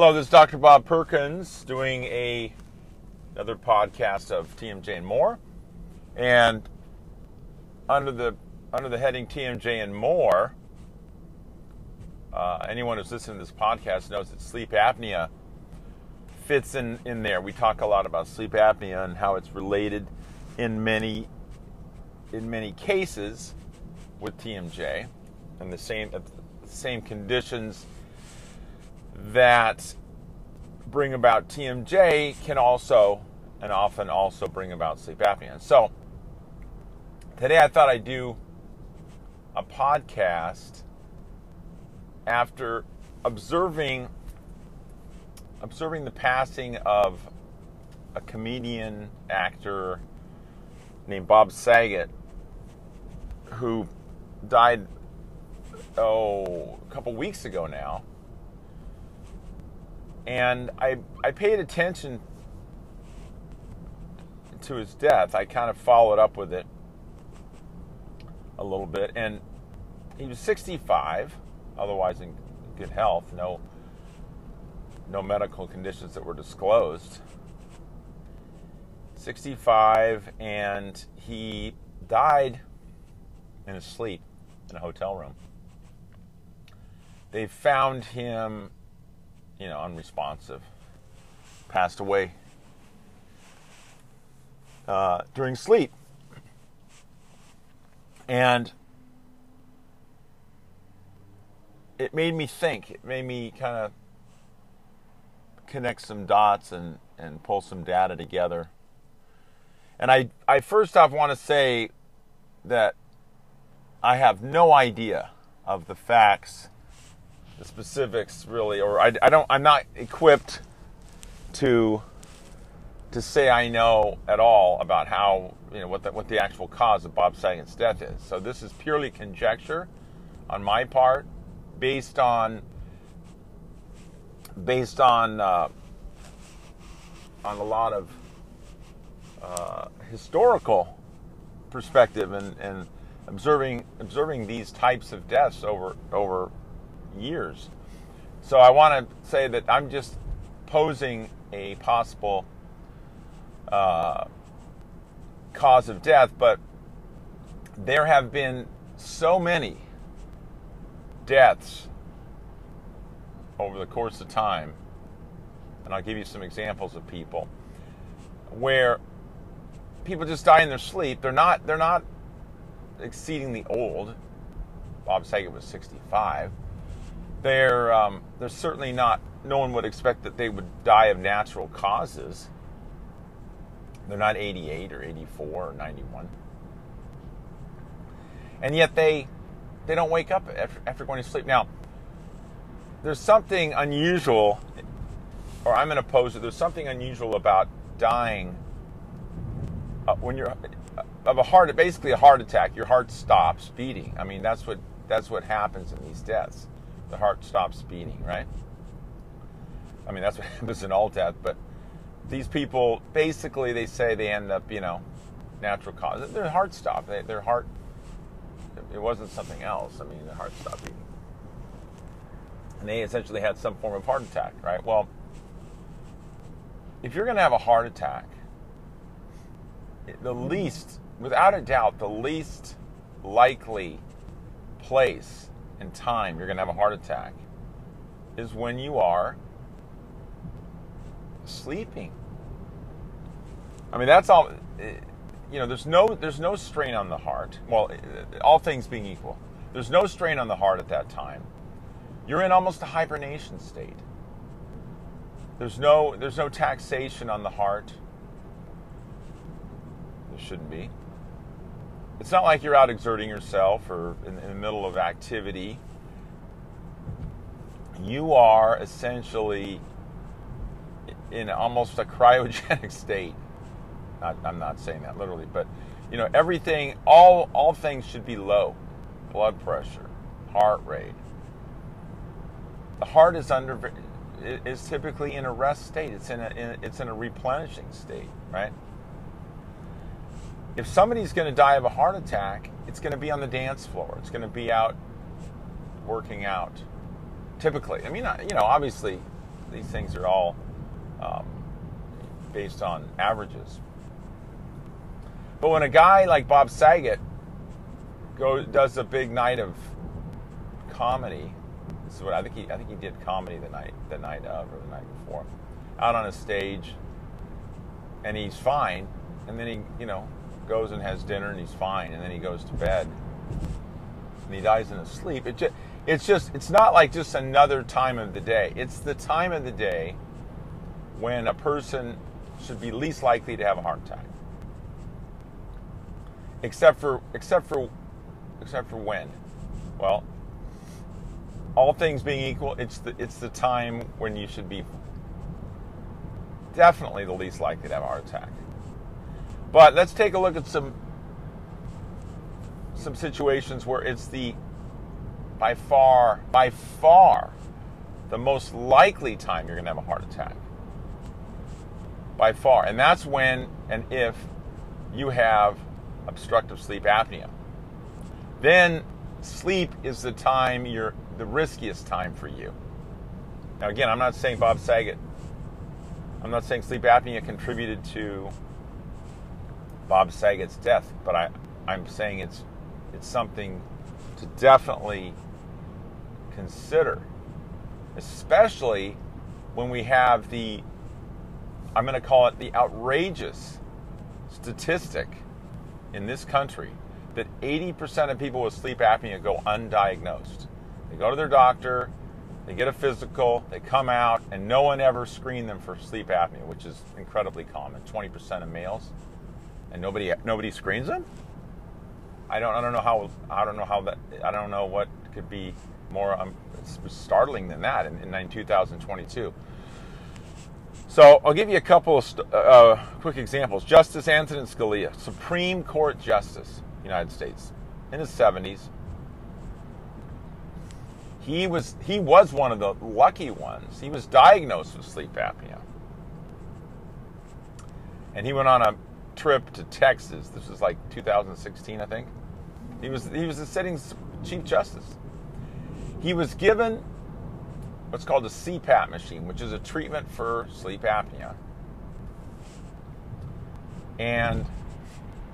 Hello, this is Dr. Bob Perkins doing a another podcast of TMJ and more. And under the under the heading TMJ and more, uh, anyone who's listening to this podcast knows that sleep apnea fits in in there. We talk a lot about sleep apnea and how it's related in many in many cases with TMJ and the same the same conditions that bring about TMJ can also and often also bring about sleep apnea. So today I thought I'd do a podcast after observing observing the passing of a comedian actor named Bob Saget who died oh a couple weeks ago now and I I paid attention to his death. I kind of followed up with it a little bit, and he was 65, otherwise in good health. No no medical conditions that were disclosed. 65, and he died in his sleep in a hotel room. They found him you know, unresponsive, passed away uh, during sleep. And it made me think, it made me kind of connect some dots and, and pull some data together. And I, I first off want to say that I have no idea of the facts the specifics really, or I, I don't, I'm not equipped to to say I know at all about how you know what the, what the actual cause of Bob Saget's death is. So this is purely conjecture on my part, based on based on uh, on a lot of uh, historical perspective and, and observing observing these types of deaths over over years. So I want to say that I'm just posing a possible uh, cause of death, but there have been so many deaths over the course of time, and I'll give you some examples of people where people just die in their sleep. They're not they're not exceedingly old. Bob Saget was 65 they're um, they're certainly not. No one would expect that they would die of natural causes. They're not 88 or 84 or 91, and yet they they don't wake up after, after going to sleep. Now, there's something unusual, or I'm going to pose it. There's something unusual about dying uh, when you're uh, of a heart, basically a heart attack. Your heart stops beating. I mean, that's what that's what happens in these deaths the heart stops beating, right? I mean, that's what happens in all death, but these people basically they say they end up, you know, natural cause. Their heart stopped. They, their heart, it wasn't something else. I mean, their heart stopped beating. And they essentially had some form of heart attack, right? Well, if you're going to have a heart attack, the least, without a doubt, the least likely place and time you're going to have a heart attack is when you are sleeping. I mean, that's all. Eh, you know, there's no there's no strain on the heart. Well, eh, all things being equal, there's no strain on the heart at that time. You're in almost a hibernation state. There's no there's no taxation on the heart. There shouldn't be it's not like you're out exerting yourself or in, in the middle of activity. You are essentially in almost a cryogenic state. Not, I'm not saying that literally, but you know everything, all all things should be low. Blood pressure, heart rate. The heart is under is typically in a rest state. It's in a, in, it's in a replenishing state, right? If somebody's going to die of a heart attack, it's going to be on the dance floor. It's going to be out working out. Typically, I mean, you know, obviously, these things are all um, based on averages. But when a guy like Bob Saget goes does a big night of comedy, this is what I think he I think he did comedy the night the night of or the night before, out on a stage, and he's fine, and then he you know goes and has dinner and he's fine, and then he goes to bed, and he dies in his sleep. It just it's just it's not like just another time of the day. It's the time of the day when a person should be least likely to have a heart attack except for except for except for when? Well, all things being equal, it's the it's the time when you should be definitely the least likely to have a heart attack. But let's take a look at some some situations where it's the by far by far the most likely time you're going to have a heart attack. By far. And that's when and if you have obstructive sleep apnea. Then sleep is the time you're the riskiest time for you. Now again, I'm not saying Bob Saget. I'm not saying sleep apnea contributed to Bob Saget's death, but I, I'm saying it's it's something to definitely consider, especially when we have the I'm going to call it the outrageous statistic in this country that 80% of people with sleep apnea go undiagnosed. They go to their doctor, they get a physical, they come out, and no one ever screened them for sleep apnea, which is incredibly common. 20% of males, and nobody nobody screens them. I don't I don't know how I don't know how that I don't know what could be more um, startling than that in, in 2022. So I'll give you a couple of st- uh, quick examples. Justice Antonin Scalia, Supreme Court Justice, United States, in his 70s. He was he was one of the lucky ones. He was diagnosed with sleep apnea, and he went on a trip to Texas. This was like 2016, I think. He was he was the sitting Chief Justice. He was given what's called a CPAP machine, which is a treatment for sleep apnea. And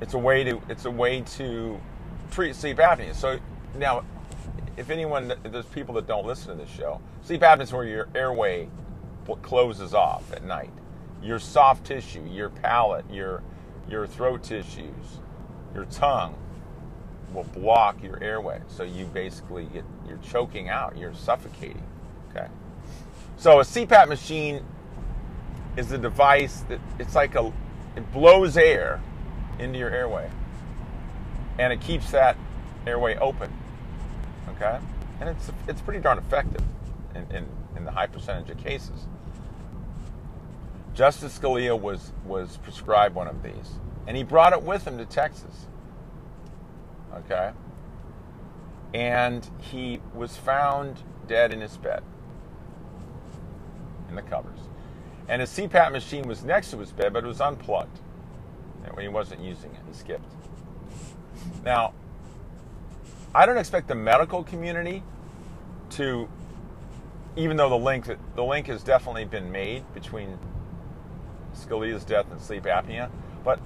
it's a way to it's a way to treat sleep apnea. So now, if anyone if there's people that don't listen to this show, sleep apnea is where your airway closes off at night. Your soft tissue, your palate, your your throat tissues, your tongue will block your airway. So you basically get you're choking out, you're suffocating. Okay. So a CPAP machine is a device that it's like a it blows air into your airway and it keeps that airway open. Okay? And it's it's pretty darn effective in, in, in the high percentage of cases. Justice Scalia was was prescribed one of these, and he brought it with him to Texas. Okay? And he was found dead in his bed in the covers. And his CPAP machine was next to his bed, but it was unplugged. And he wasn't using it, he skipped. Now, I don't expect the medical community to, even though the link the link has definitely been made between Scalia's death and sleep apnea, but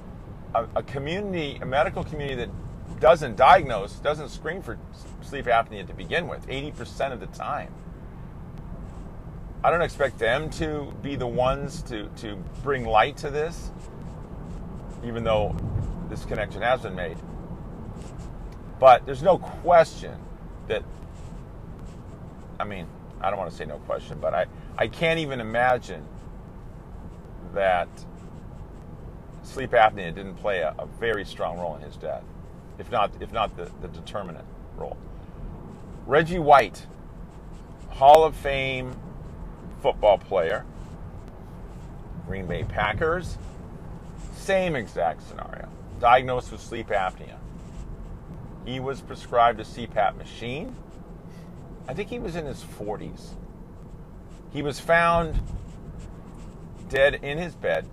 a, a community, a medical community that doesn't diagnose, doesn't screen for sleep apnea to begin with, 80% of the time I don't expect them to be the ones to, to bring light to this, even though this connection has been made. But there's no question that, I mean, I don't want to say no question, but I, I can't even imagine that sleep apnea didn't play a, a very strong role in his death, if not, if not the, the determinant role. Reggie White, Hall of Fame football player. Green Bay Packers, same exact scenario. Diagnosed with sleep apnea. He was prescribed a CPAP machine. I think he was in his 40s. He was found dead in his bed.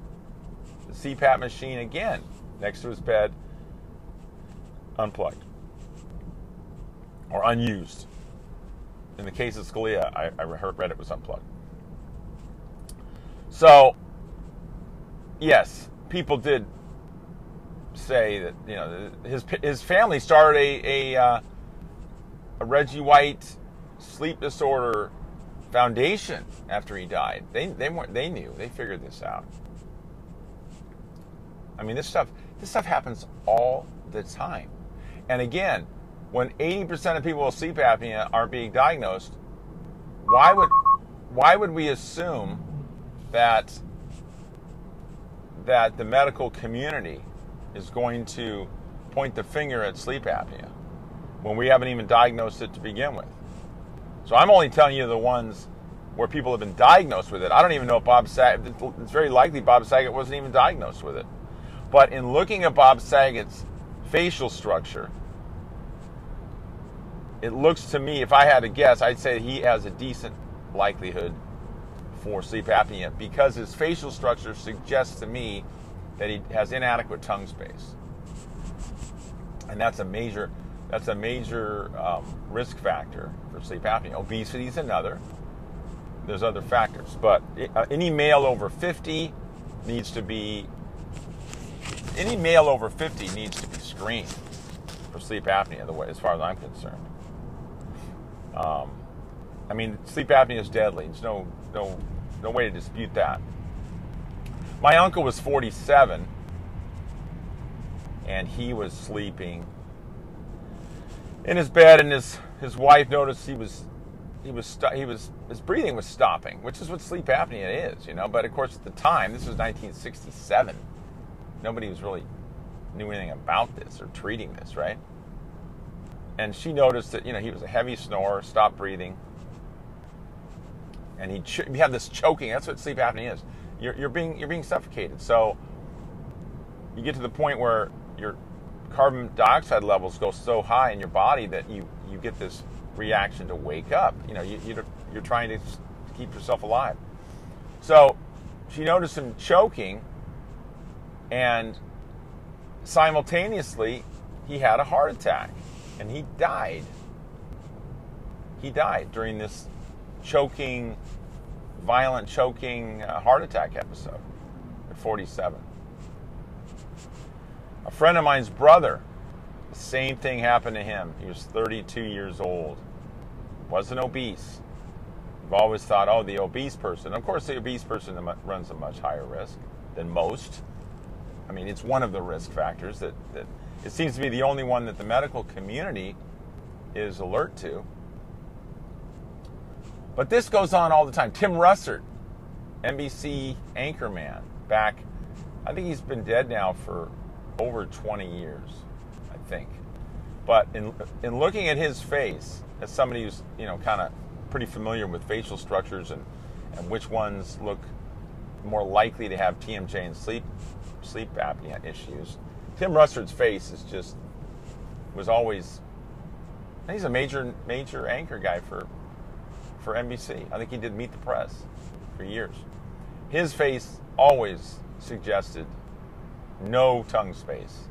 The CPAP machine again next to his bed, unplugged or unused. In the case of Scalia, I, I read it was unplugged. So, yes, people did say that you know his his family started a a, uh, a Reggie White sleep disorder foundation after he died. They they weren't they knew they figured this out. I mean, this stuff this stuff happens all the time. And again, when 80% of people with sleep apnea aren't being diagnosed, why would why would we assume that that the medical community is going to point the finger at sleep apnea when we haven't even diagnosed it to begin with? So I'm only telling you the ones where people have been diagnosed with it. I don't even know if Bob Saget, it's very likely Bob Saget wasn't even diagnosed with it. But in looking at Bob Saget's facial structure, it looks to me, if I had to guess, I'd say he has a decent likelihood for sleep apnea because his facial structure suggests to me that he has inadequate tongue space, and that's a major that's a major um, risk factor for sleep apnea. Obesity is another. There's other factors, but uh, any male over 50 needs to be any male over 50 needs to be screened for sleep apnea. The way, as far as I'm concerned. Um, I mean, sleep apnea is deadly. There's no no no way to dispute that. My uncle was 47, and he was sleeping in his bed, and his his wife noticed he was he was he was his breathing was stopping, which is what sleep apnea is, you know. But of course, at the time, this was 1967. Nobody was really knew anything about this or treating this, right? And she noticed that you know he was a heavy snorer, stopped breathing, and he ch- this choking. That's what sleep apnea is. You're, you're being you're being suffocated. So you get to the point where your carbon dioxide levels go so high in your body that you you get this reaction to wake up. You know, you, you're, you're trying to keep yourself alive. So she noticed him choking, and simultaneously, he had a heart attack and he died. He died during this choking, violent choking uh, heart attack episode at 47. A friend of mine's brother, the same thing happened to him. He was 32 years old, wasn't obese. I've always thought, oh, the obese person. Of course, the obese person runs a much higher risk than most. I mean, it's one of the risk factors that, that it seems to be the only one that the medical community is alert to. But this goes on all the time. Tim Russert, NBC anchorman, back, I think he's been dead now for over 20 years, I think. But in, in looking at his face, as somebody who's, you know, kind of pretty familiar with facial structures and, and which ones look more likely to have TMJ and sleep sleep apnea issues. Tim Russert's face is just was always he's a major major anchor guy for for NBC. I think he did Meet the Press for years. His face always suggested no tongue space,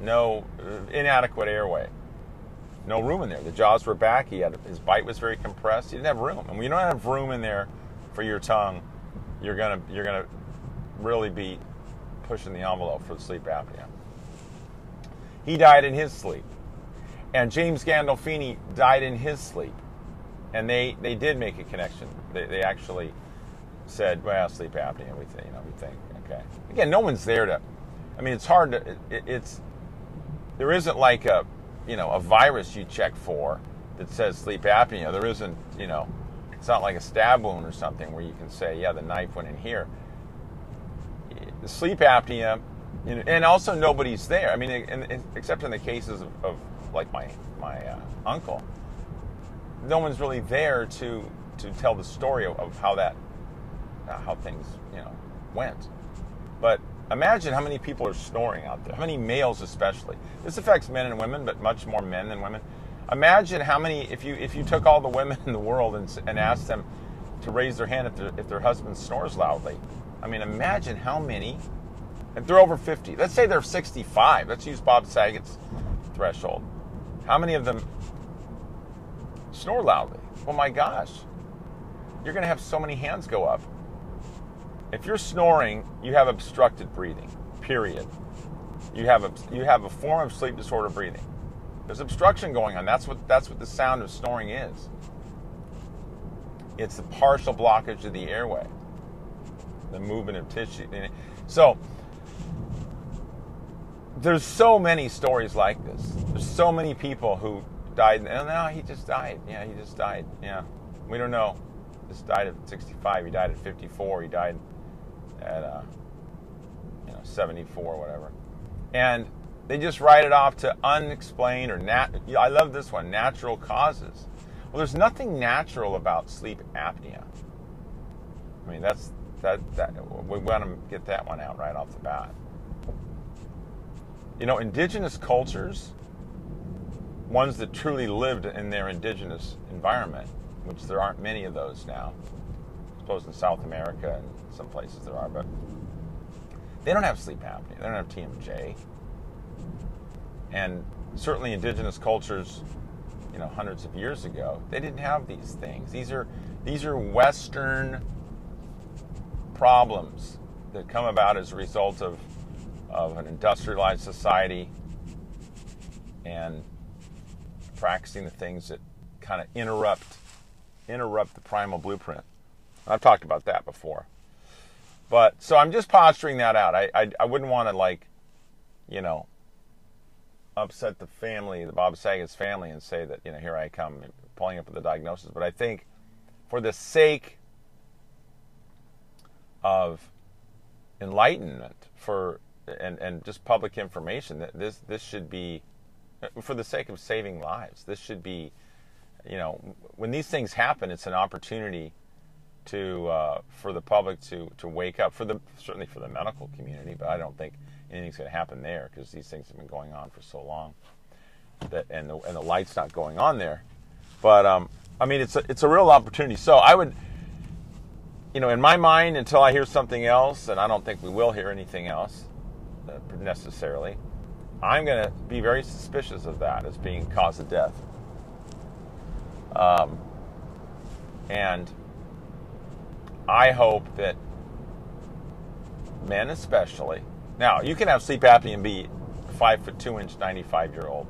no uh, inadequate airway, no room in there. The jaws were back. He had his bite was very compressed. He didn't have room, and when you don't have room in there for your tongue, you're gonna you're gonna really be pushing the envelope for sleep apnea. He died in his sleep. And James Gandolfini died in his sleep. And they, they did make a connection. They, they actually said, well, sleep apnea, we think, you know, we think, okay. Again, no one's there to, I mean, it's hard to, it, it's, there isn't like a, you know, a virus you check for that says sleep apnea. There isn't, you know, it's not like a stab wound or something where you can say, yeah, the knife went in here the sleep apnea, you know, and also nobody's there. I mean, except in the cases of, of like my my uh, uncle, no one's really there to to tell the story of, of how that uh, how things you know went. But imagine how many people are snoring out there. How many males, especially. This affects men and women, but much more men than women. Imagine how many if you if you took all the women in the world and, and asked them to raise their hand if their, if their husband snores loudly I mean, imagine how many, if they're over 50, let's say they're 65, let's use Bob Saget's threshold. How many of them snore loudly? Oh my gosh, you're going to have so many hands go up. If you're snoring, you have obstructed breathing. Period. You have a you have a form of sleep disorder breathing. There's obstruction going on. That's what that's what the sound of snoring is. It's the partial blockage of the airway, the movement of tissue. So there's so many stories like this. There's so many people who died. And no, he just died. Yeah, he just died. Yeah, we don't know. Just died at 65. He died at 54. He died at uh, you know 74, whatever. And they just write it off to unexplained or nat. I love this one. Natural causes. Well, there's nothing natural about sleep apnea. I mean, that's that that we want to get that one out right off the bat. You know, indigenous cultures, ones that truly lived in their indigenous environment, which there aren't many of those now. Suppose in South America and some places there are, but they don't have sleep apnea. They don't have TMJ. And certainly indigenous cultures, you know, hundreds of years ago, they didn't have these things. These are these are Western problems that come about as a result of of an industrialized society and practicing the things that kind of interrupt interrupt the primal blueprint. I've talked about that before. But so I'm just posturing that out. I I, I wouldn't want to like, you know, upset the family, the Bob Saget's family, and say that you know here I come pulling up with the diagnosis. But I think for the sake of enlightenment, for and and just public information that this this should be for the sake of saving lives. This should be, you know, when these things happen, it's an opportunity to uh, for the public to to wake up for the certainly for the medical community. But I don't think anything's going to happen there because these things have been going on for so long that and the and the light's not going on there. But um, I mean, it's a, it's a real opportunity. So I would. You know, in my mind, until I hear something else, and I don't think we will hear anything else, necessarily. I'm going to be very suspicious of that as being cause of death. Um, and I hope that men, especially, now you can have sleep apnea and be five foot two inch, 95 year old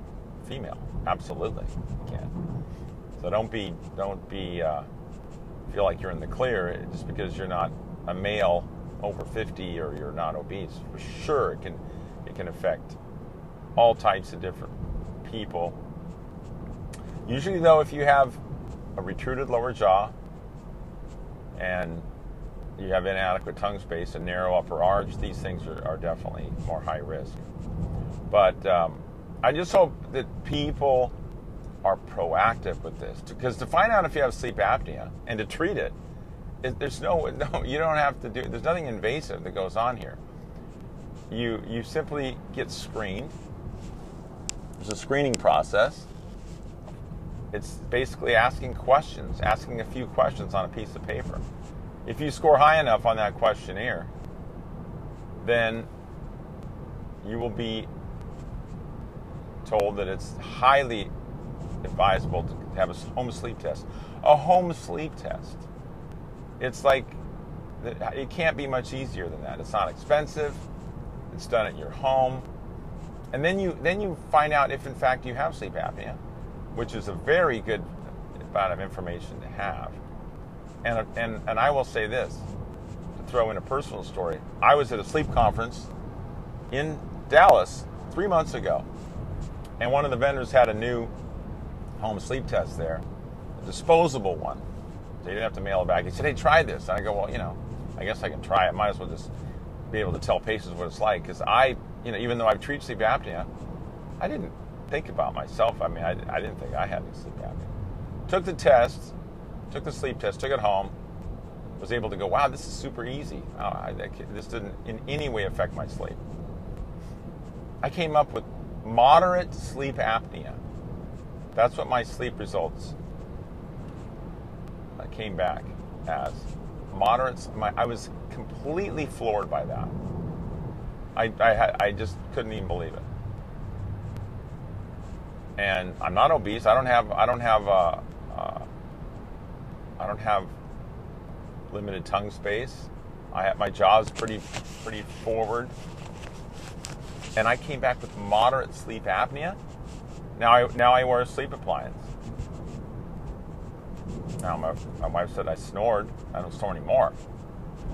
female. Absolutely, you can. So don't be don't be uh, feel like you're in the clear just because you're not a male over 50 or you're not obese, for sure it can it can affect all types of different people. Usually, though, if you have a retruded lower jaw and you have inadequate tongue space and narrow upper arch, these things are, are definitely more high risk. But um, I just hope that people are proactive with this because to find out if you have sleep apnea and to treat it it, there's no, no, you don't have to do. There's nothing invasive that goes on here. You you simply get screened. There's a screening process. It's basically asking questions, asking a few questions on a piece of paper. If you score high enough on that questionnaire, then you will be told that it's highly advisable to have a home sleep test. A home sleep test it's like it can't be much easier than that. It's not expensive. It's done at your home, and then you then you find out if in fact you have sleep apnea, which is a very good amount of information to have. And and and I will say this to throw in a personal story. I was at a sleep conference in Dallas three months ago, and one of the vendors had a new home sleep test there, a disposable one so you didn't have to mail it back. He said, hey, try this. And I go, well, you know, I guess I can try it. Might as well just be able to tell patients what it's like. Because I, you know, even though I've treated sleep apnea, I didn't think about myself. I mean, I, I didn't think I had any sleep apnea. Took the test, took the sleep test, took it home, was able to go, wow, this is super easy. Oh, I, this didn't in any way affect my sleep. I came up with moderate sleep apnea. That's what my sleep results came back as moderate. My, I was completely floored by that. I, I, had, I just couldn't even believe it. And I'm not obese. I don't have I don't have uh, uh, I don't have limited tongue space. I have, my jaw's pretty pretty forward, and I came back with moderate sleep apnea. Now I now I wear a sleep appliance. Now my, my wife said I snored. I don't snore anymore,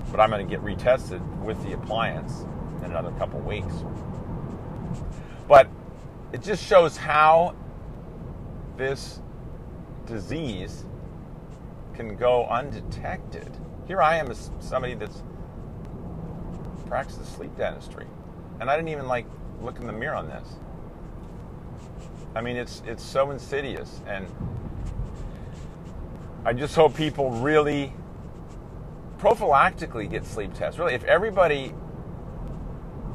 but I'm going to get retested with the appliance in another couple weeks. But it just shows how this disease can go undetected. Here I am as somebody that's practices sleep dentistry, and I didn't even like look in the mirror on this. I mean, it's it's so insidious, and I just hope people really prophylactically get sleep tests. Really, if everybody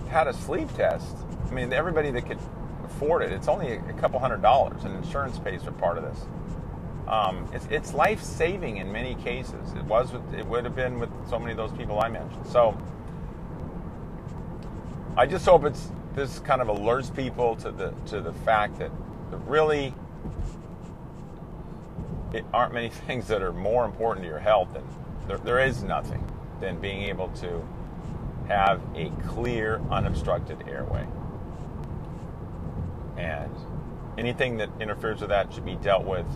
had a sleep test, I mean, everybody that could afford it, it's only a couple hundred dollars, and insurance pays for part of this. Um, it's, it's life saving in many cases. It was. With, it would have been with so many of those people I mentioned. So I just hope it's this kind of alerts people to the to the fact that, really it aren't many things that are more important to your health than there, there is nothing than being able to have a clear, unobstructed airway. And anything that interferes with that should be dealt with,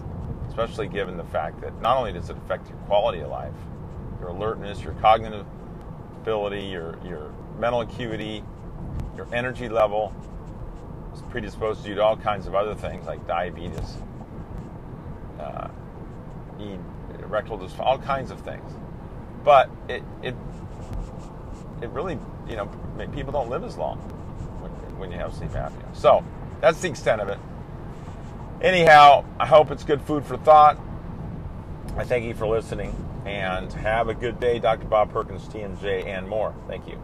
especially given the fact that not only does it affect your quality of life, your alertness, your cognitive ability, your, your mental acuity, your energy level, is predisposed you to all kinds of other things like diabetes, uh, erectile dysfunction, all kinds of things. But it, it, it really, you know, people don't live as long when, when you have sleep apnea. So that's the extent of it. Anyhow, I hope it's good food for thought. I thank you for listening and have a good day. Dr. Bob Perkins, TMJ, and more. Thank you.